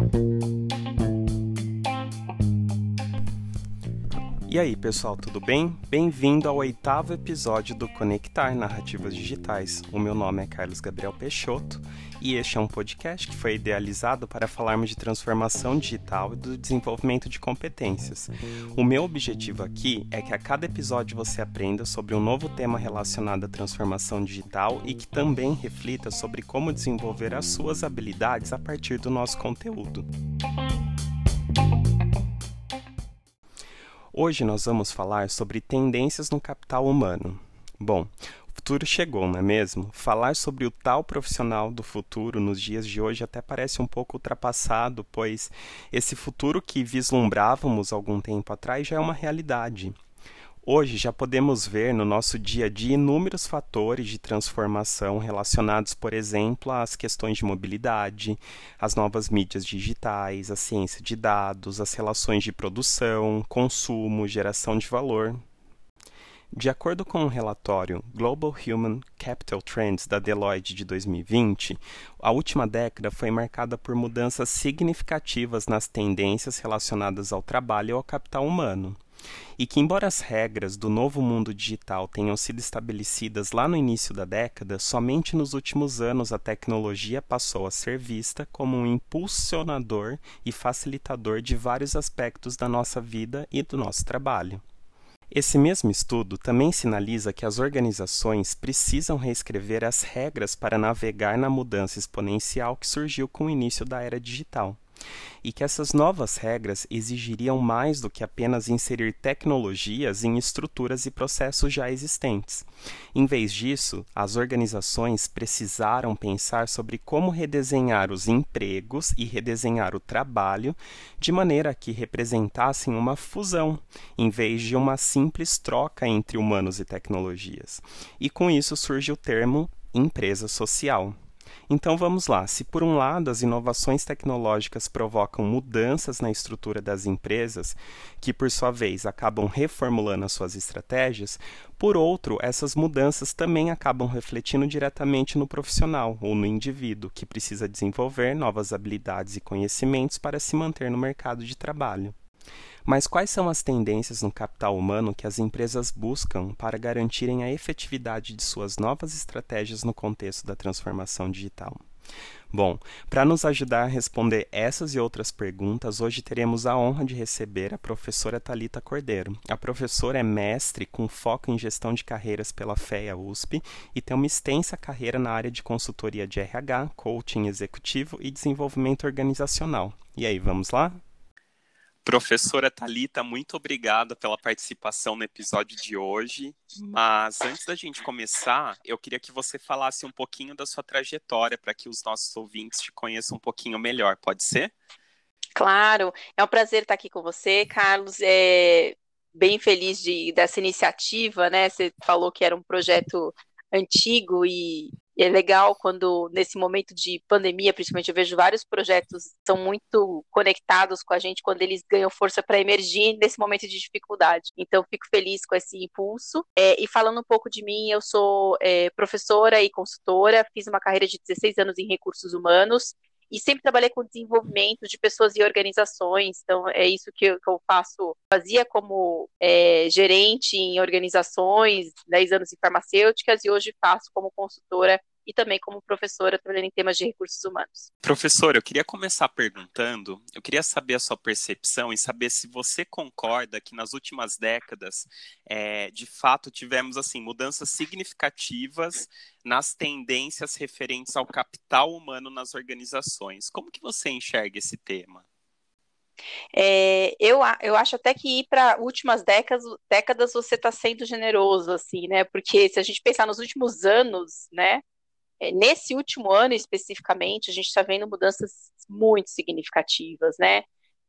Bye. E aí, pessoal, tudo bem? Bem-vindo ao oitavo episódio do Conectar Narrativas Digitais. O meu nome é Carlos Gabriel Peixoto e este é um podcast que foi idealizado para falarmos de transformação digital e do desenvolvimento de competências. O meu objetivo aqui é que a cada episódio você aprenda sobre um novo tema relacionado à transformação digital e que também reflita sobre como desenvolver as suas habilidades a partir do nosso conteúdo. Hoje nós vamos falar sobre tendências no capital humano. Bom, o futuro chegou, não é mesmo? Falar sobre o tal profissional do futuro nos dias de hoje até parece um pouco ultrapassado, pois esse futuro que vislumbrávamos algum tempo atrás já é uma realidade. Hoje já podemos ver no nosso dia a dia inúmeros fatores de transformação relacionados, por exemplo, às questões de mobilidade, às novas mídias digitais, à ciência de dados, às relações de produção, consumo, geração de valor. De acordo com o um relatório Global Human Capital Trends da Deloitte de 2020, a última década foi marcada por mudanças significativas nas tendências relacionadas ao trabalho e ao capital humano e que, embora as regras do novo mundo digital tenham sido estabelecidas lá no início da década, somente nos últimos anos a tecnologia passou a ser vista como um impulsionador e facilitador de vários aspectos da nossa vida e do nosso trabalho. Esse mesmo estudo também sinaliza que as organizações precisam reescrever as regras para navegar na mudança exponencial que surgiu com o início da era digital e que essas novas regras exigiriam mais do que apenas inserir tecnologias em estruturas e processos já existentes. Em vez disso, as organizações precisaram pensar sobre como redesenhar os empregos e redesenhar o trabalho de maneira que representassem uma fusão, em vez de uma simples troca entre humanos e tecnologias. E com isso surge o termo empresa social. Então vamos lá. Se por um lado as inovações tecnológicas provocam mudanças na estrutura das empresas, que por sua vez acabam reformulando as suas estratégias, por outro, essas mudanças também acabam refletindo diretamente no profissional ou no indivíduo, que precisa desenvolver novas habilidades e conhecimentos para se manter no mercado de trabalho. Mas quais são as tendências no capital humano que as empresas buscam para garantirem a efetividade de suas novas estratégias no contexto da transformação digital? Bom, para nos ajudar a responder essas e outras perguntas, hoje teremos a honra de receber a professora Talita Cordeiro. A professora é mestre com foco em gestão de carreiras pela FEA USP e tem uma extensa carreira na área de consultoria de RH, coaching executivo e desenvolvimento organizacional. E aí, vamos lá? Professora Talita, muito obrigada pela participação no episódio de hoje. Mas antes da gente começar, eu queria que você falasse um pouquinho da sua trajetória para que os nossos ouvintes te conheçam um pouquinho melhor, pode ser? Claro, é um prazer estar aqui com você, Carlos. É bem feliz de, dessa iniciativa, né? Você falou que era um projeto antigo e e é legal quando, nesse momento de pandemia, principalmente, eu vejo vários projetos são muito conectados com a gente quando eles ganham força para emergir nesse momento de dificuldade. Então, fico feliz com esse impulso. É, e falando um pouco de mim, eu sou é, professora e consultora, fiz uma carreira de 16 anos em recursos humanos e sempre trabalhei com desenvolvimento de pessoas e organizações, então é isso que eu, que eu faço, fazia como é, gerente em organizações, 10 anos em farmacêuticas, e hoje faço como consultora e também como professora trabalhando em temas de recursos humanos. Professora, eu queria começar perguntando, eu queria saber a sua percepção e saber se você concorda que nas últimas décadas, é, de fato, tivemos assim mudanças significativas nas tendências referentes ao capital humano nas organizações. Como que você enxerga esse tema? É, eu, eu acho até que ir para últimas décadas, décadas você está sendo generoso, assim, né? Porque se a gente pensar nos últimos anos, né? É, nesse último ano especificamente, a gente está vendo mudanças muito significativas, né?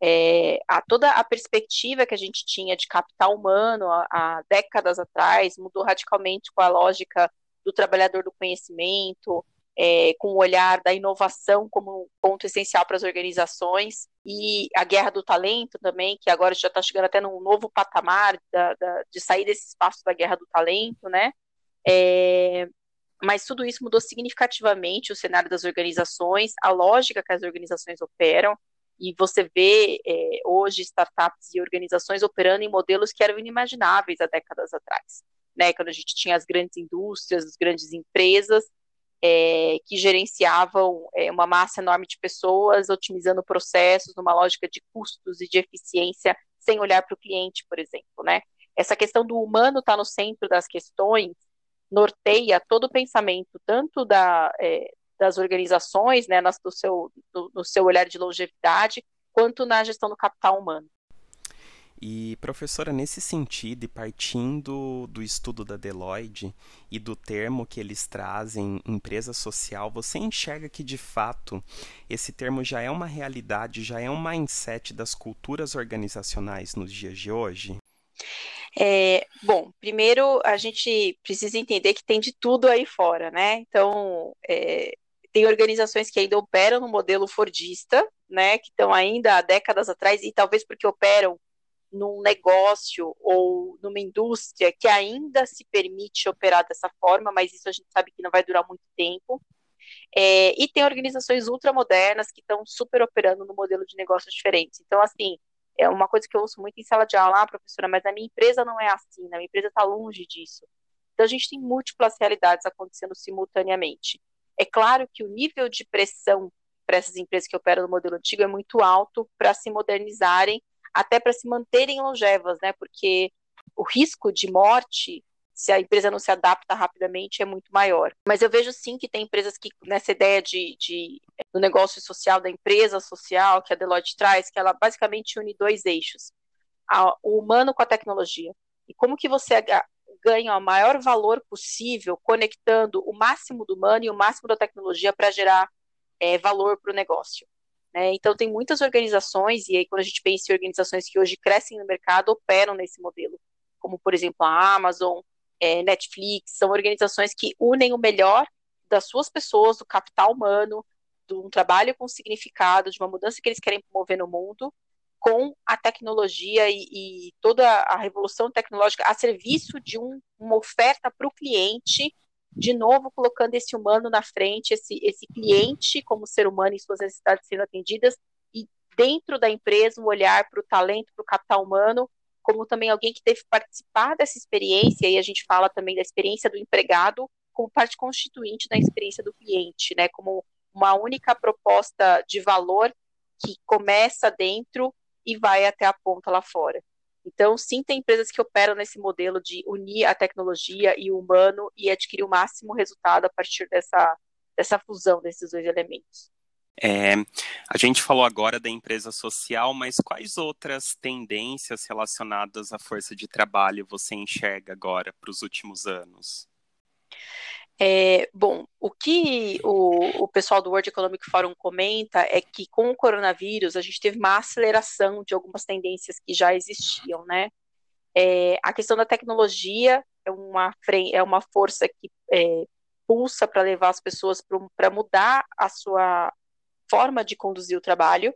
É, a, toda a perspectiva que a gente tinha de capital humano há, décadas atrás mudou radicalmente com a lógica do trabalhador do conhecimento, é, com o olhar da inovação como um ponto essencial para as organizações, e a guerra do talento também, que agora já está chegando até num novo patamar da, da, de sair desse espaço da guerra do talento, né? É, mas tudo isso mudou significativamente o cenário das organizações, a lógica que as organizações operam. E você vê é, hoje startups e organizações operando em modelos que eram inimagináveis há décadas atrás, né? Quando a gente tinha as grandes indústrias, as grandes empresas é, que gerenciavam é, uma massa enorme de pessoas, otimizando processos numa lógica de custos e de eficiência, sem olhar para o cliente, por exemplo, né? Essa questão do humano estar tá no centro das questões norteia todo o pensamento, tanto da, é, das organizações, né, no, seu, no, no seu olhar de longevidade, quanto na gestão do capital humano. E, professora, nesse sentido, e partindo do estudo da Deloitte e do termo que eles trazem, empresa social, você enxerga que, de fato, esse termo já é uma realidade, já é um mindset das culturas organizacionais nos dias de hoje? É, bom, primeiro a gente precisa entender que tem de tudo aí fora, né? Então, é, tem organizações que ainda operam no modelo fordista, né? Que estão ainda há décadas atrás, e talvez porque operam num negócio ou numa indústria que ainda se permite operar dessa forma, mas isso a gente sabe que não vai durar muito tempo. É, e tem organizações ultramodernas que estão super operando no modelo de negócios diferentes. Então, assim, é uma coisa que eu ouço muito em sala de aula, ah, professora, mas a minha empresa não é assim, a minha empresa está longe disso. Então, a gente tem múltiplas realidades acontecendo simultaneamente. É claro que o nível de pressão para essas empresas que operam no modelo antigo é muito alto para se modernizarem, até para se manterem longevas, né? Porque o risco de morte, se a empresa não se adapta rapidamente, é muito maior. Mas eu vejo sim que tem empresas que, nessa ideia de, de do negócio social, da empresa social, que a Deloitte traz, que ela basicamente une dois eixos: a, o humano com a tecnologia. E como que você ganha o maior valor possível conectando o máximo do humano e o máximo da tecnologia para gerar é, valor para o negócio. Né? Então, tem muitas organizações, e aí quando a gente pensa em organizações que hoje crescem no mercado, operam nesse modelo, como, por exemplo, a Amazon, é, Netflix, são organizações que unem o melhor das suas pessoas, do capital humano, de um trabalho com significado, de uma mudança que eles querem promover no mundo, com a tecnologia e, e toda a revolução tecnológica a serviço de um, uma oferta para o cliente, de novo colocando esse humano na frente, esse, esse cliente como ser humano e suas necessidades sendo atendidas, e dentro da empresa um olhar para o talento, para o capital humano, como também alguém que teve que participar dessa experiência, e a gente fala também da experiência do empregado como parte constituinte da experiência do cliente, né, como uma única proposta de valor que começa dentro e vai até a ponta lá fora. Então, sim, tem empresas que operam nesse modelo de unir a tecnologia e o humano e adquirir o máximo resultado a partir dessa, dessa fusão desses dois elementos. É, a gente falou agora da empresa social, mas quais outras tendências relacionadas à força de trabalho você enxerga agora para os últimos anos? É, bom, o que o, o, pessoal do World Economic Forum comenta é que com o coronavírus a gente teve uma aceleração de algumas tendências que já existiam, né? É, a questão da tecnologia é uma, é uma força que é, pulsa para levar as pessoas para mudar a sua forma de conduzir o trabalho.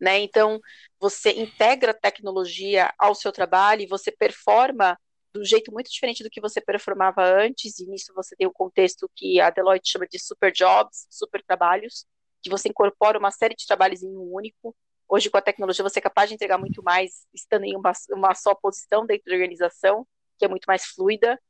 Né? Então, você integra tecnologia ao seu trabalho e você performa do jeito muito diferente do que você performava antes, e nisso você tem o contexto que a Deloitte chama de super jobs, super trabalhos, que você incorpora uma série de trabalhos em um único. Hoje, com a tecnologia, você é capaz de entregar muito mais estando em uma, uma só posição dentro da organização, que é muito mais fluida.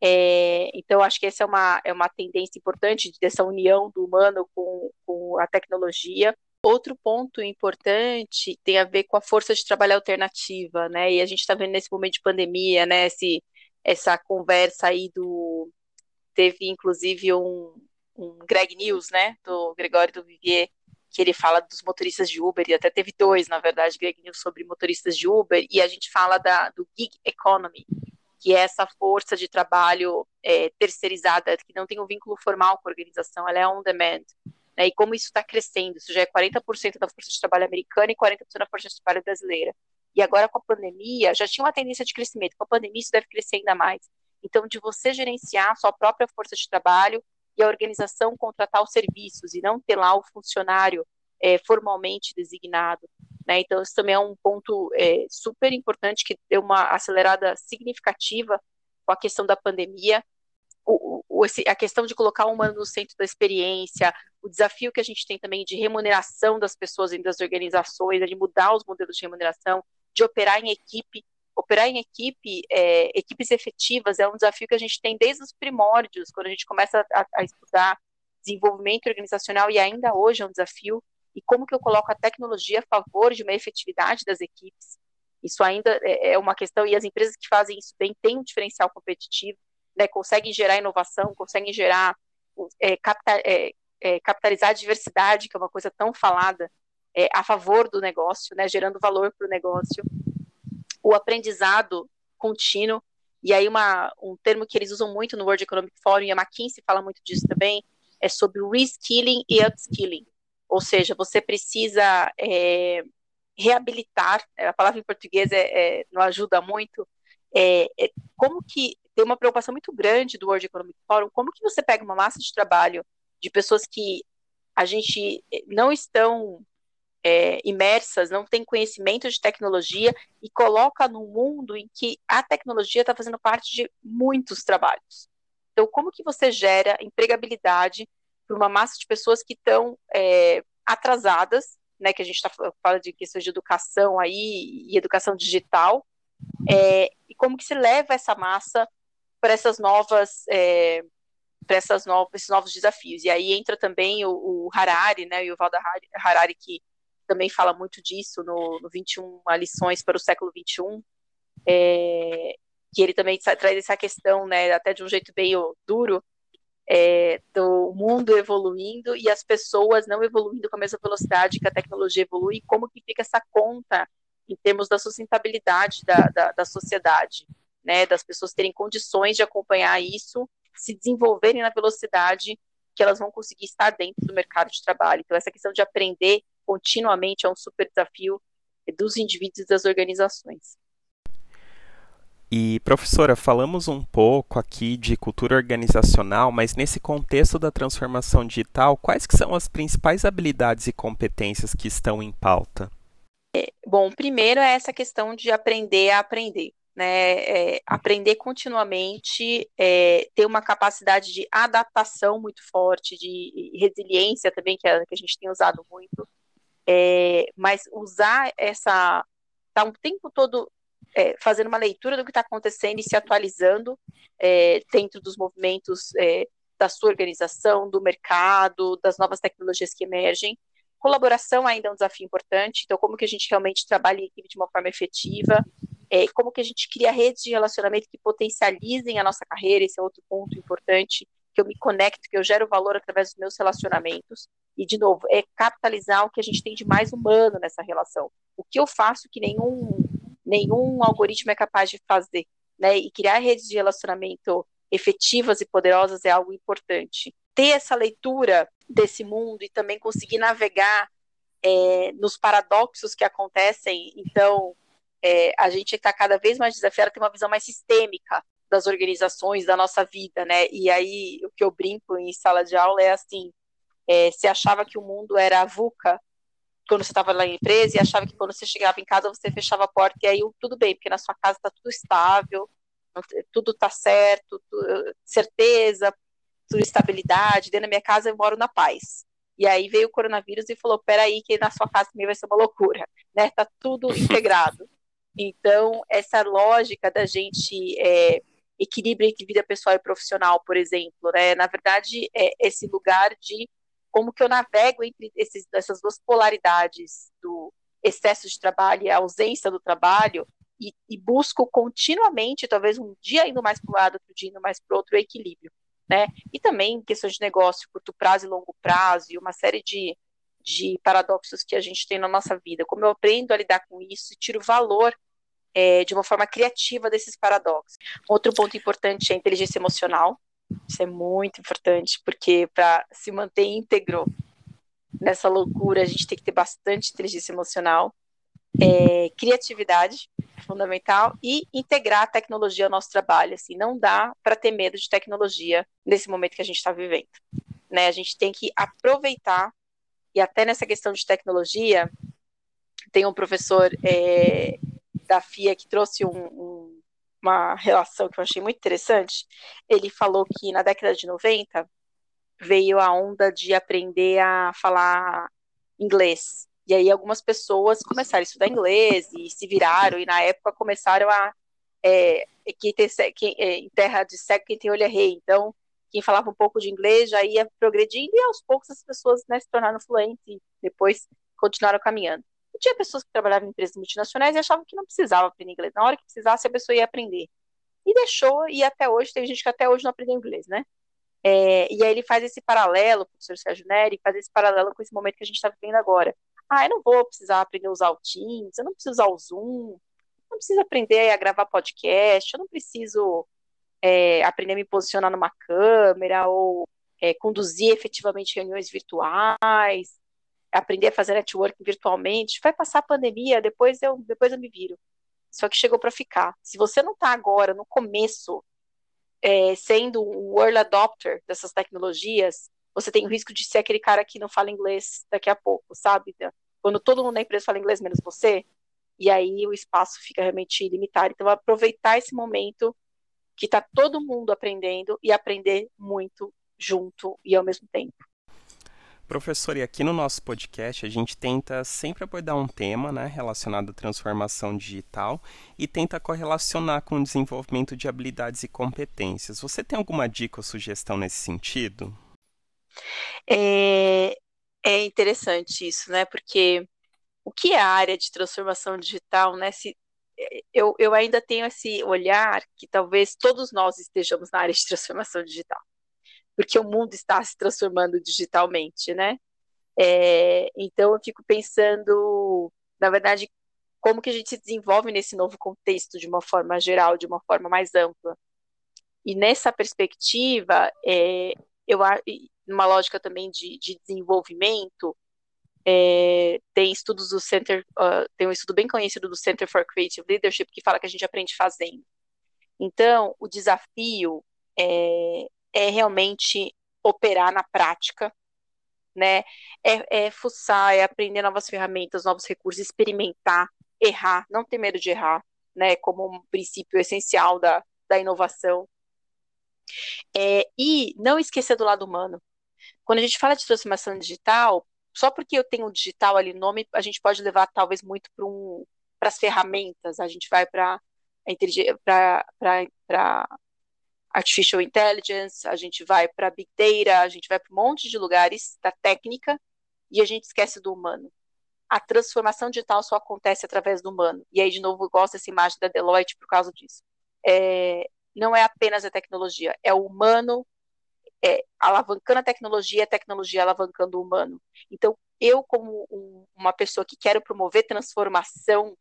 É, então, acho que essa é uma, é uma tendência importante dessa união do humano com, com a tecnologia. Outro ponto importante tem a ver com a força de trabalho alternativa, né? E a gente está vendo nesse momento de pandemia, né? Esse, essa conversa aí do. Teve inclusive um, um Greg News, né? Do Gregório do Vivier, que ele fala dos motoristas de Uber, e até teve dois, na verdade, Greg News sobre motoristas de Uber, e a gente fala da, do gig economy, que é essa força de trabalho é, terceirizada, que não tem um vínculo formal com a organização, ela é on demand né, e como isso está crescendo. Isso já é 40% da força de trabalho americana e 40% da força de trabalho brasileira. E agora com a pandemia, já tinha uma tendência de crescimento, com a pandemia isso deve crescer ainda mais. Então, de você gerenciar a sua própria força de trabalho e a organização contratar os serviços e não ter lá o funcionário é, formalmente designado. Né? Então, isso também é um ponto é, super importante que deu uma acelerada significativa com a questão da pandemia. O, a questão de colocar o humano no centro da experiência, o desafio que a gente tem também de remuneração das pessoas dentro das organizações, de mudar os modelos de remuneração, de operar em equipe. Operar em equipe, é, equipes efetivas, é um desafio que a gente tem desde os primórdios, quando a gente começa a, a estudar desenvolvimento organizacional, e ainda hoje é um desafio, e como que eu coloco a tecnologia a favor de uma efetividade das equipes. Isso ainda é, é uma questão, e as empresas que fazem isso bem têm um diferencial competitivo, né, conseguem gerar inovação, conseguem gerar, é, capta, é, é, capitalizar a diversidade, que é uma coisa tão falada, é, a favor do negócio, né, gerando valor para o negócio. O aprendizado contínuo, e aí uma, um termo que eles usam muito no World Economic Forum, e a McKinsey fala muito disso também, é sobre reskilling e upskilling. Ou seja, você precisa é, reabilitar, a palavra em português é, é não ajuda muito, é, é, como que tem uma preocupação muito grande do World Economic Forum, como que você pega uma massa de trabalho de pessoas que a gente eh, não estão é, imersas, não tem conhecimento de tecnologia e coloca num mundo em que a tecnologia está fazendo parte de muitos trabalhos. Então, como que você gera empregabilidade para uma massa de pessoas que estão é, atrasadas, né, que a gente está falando de questões de educação aí e educação digital, é, e como que se leva essa massa para essas novas é, para essas novas, esses novos desafios. E aí entra também o, o Harari, né, o Yuval Harari, que também fala muito disso no, no 21 lições para o século 21, é, que ele também traz essa questão, né, até de um jeito meio duro, é, do mundo evoluindo e as pessoas não evoluindo com a mesma velocidade que a tecnologia evolui, como que fica essa conta em termos da sustentabilidade da, da, da sociedade né, das pessoas terem condições de acompanhar isso, se desenvolverem na velocidade que elas vão conseguir estar dentro do mercado de trabalho. Então, essa questão de aprender continuamente é um super desafio dos indivíduos e das organizações. E, professora, falamos um pouco aqui de cultura organizacional, mas nesse contexto da transformação digital, quais que são as principais habilidades e competências que estão em pauta? É, bom, primeiro é essa questão de aprender a aprender né, é, aprender continuamente, é, ter uma capacidade de adaptação muito forte, de resiliência também, que, é, que a gente tem usado muito, é, mas usar essa, tá um tempo todo é, fazendo uma leitura do que está acontecendo e se atualizando é, dentro dos movimentos da sua organização, do mercado, das novas tecnologias que emergem. Colaboração ainda é um desafio importante, então como que a gente realmente trabalha em equipe de uma forma efetiva, é, como que a gente cria redes de relacionamento que potencializem a nossa carreira, esse é outro ponto importante, que eu me conecto, que eu gero valor através dos meus relacionamentos, e, de novo, é capitalizar o que a gente tem de mais humano nessa relação. O que eu faço que nenhum, nenhum algoritmo é capaz de fazer, né, e criar redes de relacionamento efetivas e poderosas é algo importante. Ter essa leitura desse mundo e também conseguir navegar é, nos paradoxos que acontecem, então, é, a gente está cada vez mais desafiado a ter uma visão mais sistêmica das organizações, da nossa vida, né? E aí, o que eu brinco em sala de aula é assim, é, você achava que o mundo era VUCA quando você estava lá na empresa e achava que quando você chegava em casa você fechava a porta e aí tudo bem, porque na sua casa está tudo estável, tudo está certo, tudo, certeza, tudo estabilidade. Dentro da minha casa eu moro na paz. E aí veio o coronavírus e falou: peraí, que na sua casa também vai ser uma loucura, né? Tá tudo integrado. Então, essa lógica da gente é, equilíbrio entre vida pessoal e profissional, por exemplo, né? Na verdade, é esse lugar de como que eu navego entre esses, essas duas polaridades do excesso de trabalho e a ausência do trabalho e, e busco continuamente, talvez um dia indo mais para um lado, outro dia indo mais para outro, o equilíbrio, né? E também questões de negócio, curto prazo e longo prazo, e uma série de, de paradoxos que a gente tem na nossa vida. Como eu aprendo a lidar com isso e tiro valor é, de uma forma criativa desses paradoxos. Outro ponto importante é a inteligência emocional. Isso é muito importante, porque para se manter íntegro nessa loucura, a gente tem que ter bastante inteligência emocional. É, criatividade fundamental e integrar a tecnologia ao nosso trabalho. Assim, não dá para ter medo de tecnologia nesse momento que a gente está vivendo. Né? A gente tem que aproveitar e até nessa questão de tecnologia tem um professor é, da FIA que trouxe um, um, uma relação que eu achei muito interessante. Ele falou que na década de 90 veio a onda de aprender a falar inglês. E aí algumas pessoas começaram a estudar inglês e se viraram, e na época começaram a. É, quem tem, quem, é, em terra de cego, quem tem olho é rei. Então, quem falava um pouco de inglês já ia progredindo, e aos poucos as pessoas né, se tornaram fluentes e depois continuaram caminhando. Tinha pessoas que trabalhavam em empresas multinacionais e achavam que não precisava aprender inglês. Na hora que precisasse, a pessoa ia aprender. E deixou, e até hoje, tem gente que até hoje não aprendeu inglês, né? É, e aí ele faz esse paralelo, o professor Sérgio Neri, faz esse paralelo com esse momento que a gente está vivendo agora. Ah, eu não vou precisar aprender a usar o Teams, eu não preciso usar o Zoom, eu não preciso aprender a gravar podcast, eu não preciso é, aprender a me posicionar numa câmera ou é, conduzir efetivamente reuniões virtuais, aprender a fazer networking virtualmente. Vai passar a pandemia, depois eu, depois eu me viro. Só que chegou para ficar. Se você não está agora, no começo, é, sendo um early adopter dessas tecnologias, você tem o risco de ser aquele cara que não fala inglês daqui a pouco, sabe? Quando todo mundo na empresa fala inglês, menos você, e aí o espaço fica realmente limitado. Então, aproveitar esse momento que está todo mundo aprendendo e aprender muito junto e ao mesmo tempo. Professor, e aqui no nosso podcast a gente tenta sempre abordar um tema né, relacionado à transformação digital e tenta correlacionar com o desenvolvimento de habilidades e competências. Você tem alguma dica ou sugestão nesse sentido? É, é interessante isso, né? Porque o que é a área de transformação digital, né? Se, eu, eu ainda tenho esse olhar que talvez todos nós estejamos na área de transformação digital porque o mundo está se transformando digitalmente, né? É, então eu fico pensando, na verdade, como que a gente se desenvolve nesse novo contexto de uma forma geral, de uma forma mais ampla. E nessa perspectiva, é, eu numa lógica também de, de desenvolvimento, é, tem estudos do Center, uh, tem um estudo bem conhecido do Center for Creative Leadership que fala que a gente aprende fazendo. Então, o desafio é, é realmente operar na prática, né? É, é fuçar, é aprender novas ferramentas, novos recursos, experimentar, errar, não ter medo de errar, né? Como um princípio essencial da, da inovação. É, e não esquecer do lado humano. Quando a gente fala de transformação digital, só porque eu tenho o digital ali no nome, a gente pode levar talvez muito para um, as ferramentas, a gente vai para para artificial intelligence, a gente vai para big data, a gente vai para um monte de lugares da técnica e a gente esquece do humano. A transformação digital só acontece através do humano. E aí, de novo, eu gosto dessa imagem da Deloitte por causa disso. É, não é apenas a tecnologia, é o humano é, alavancando a tecnologia, a tecnologia alavancando o humano. Então, eu, como um, uma pessoa que quero promover transformação,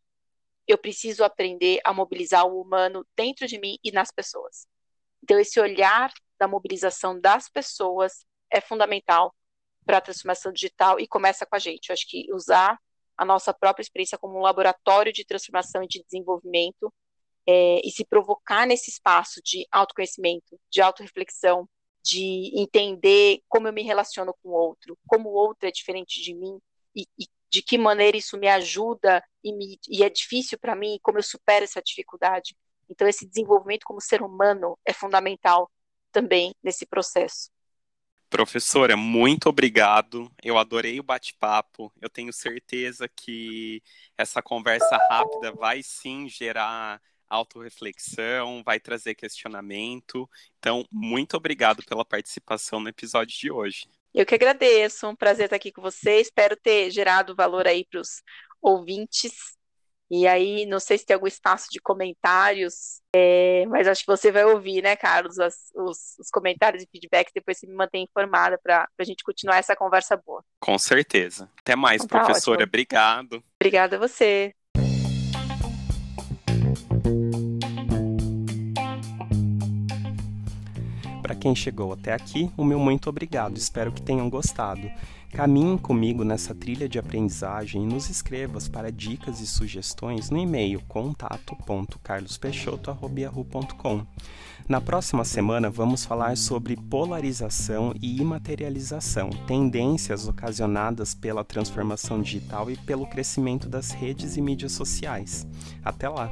eu preciso aprender a mobilizar o humano dentro de mim e nas pessoas. Então, esse olhar da mobilização das pessoas é fundamental para a transformação digital e começa com a gente. Eu acho que usar a nossa própria experiência como um laboratório de transformação e de desenvolvimento é, e se provocar nesse espaço de autoconhecimento, de autorreflexão, de entender como eu me relaciono com o outro, como o outro é diferente de mim e, e de que maneira isso me ajuda e, me, e é difícil para mim, como eu supero essa dificuldade. Então, esse desenvolvimento como ser humano é fundamental também nesse processo. Professora, muito obrigado. Eu adorei o bate-papo. Eu tenho certeza que essa conversa rápida vai sim gerar autorreflexão, vai trazer questionamento. Então, muito obrigado pela participação no episódio de hoje. Eu que agradeço, um prazer estar aqui com você. Espero ter gerado valor aí para os ouvintes e aí, não sei se tem algum espaço de comentários, é, mas acho que você vai ouvir, né, Carlos, as, os, os, comentários e feedbacks, depois você me mantém informada para a gente continuar essa conversa boa. Com certeza. Até mais, então, tá professora. Ótimo. Obrigado. Obrigada a você. Quem chegou até aqui, o meu muito obrigado. Espero que tenham gostado. Caminhe comigo nessa trilha de aprendizagem e nos escreva para dicas e sugestões no e-mail contato.carlospeixoto.com. Na próxima semana vamos falar sobre polarização e imaterialização, tendências ocasionadas pela transformação digital e pelo crescimento das redes e mídias sociais. Até lá!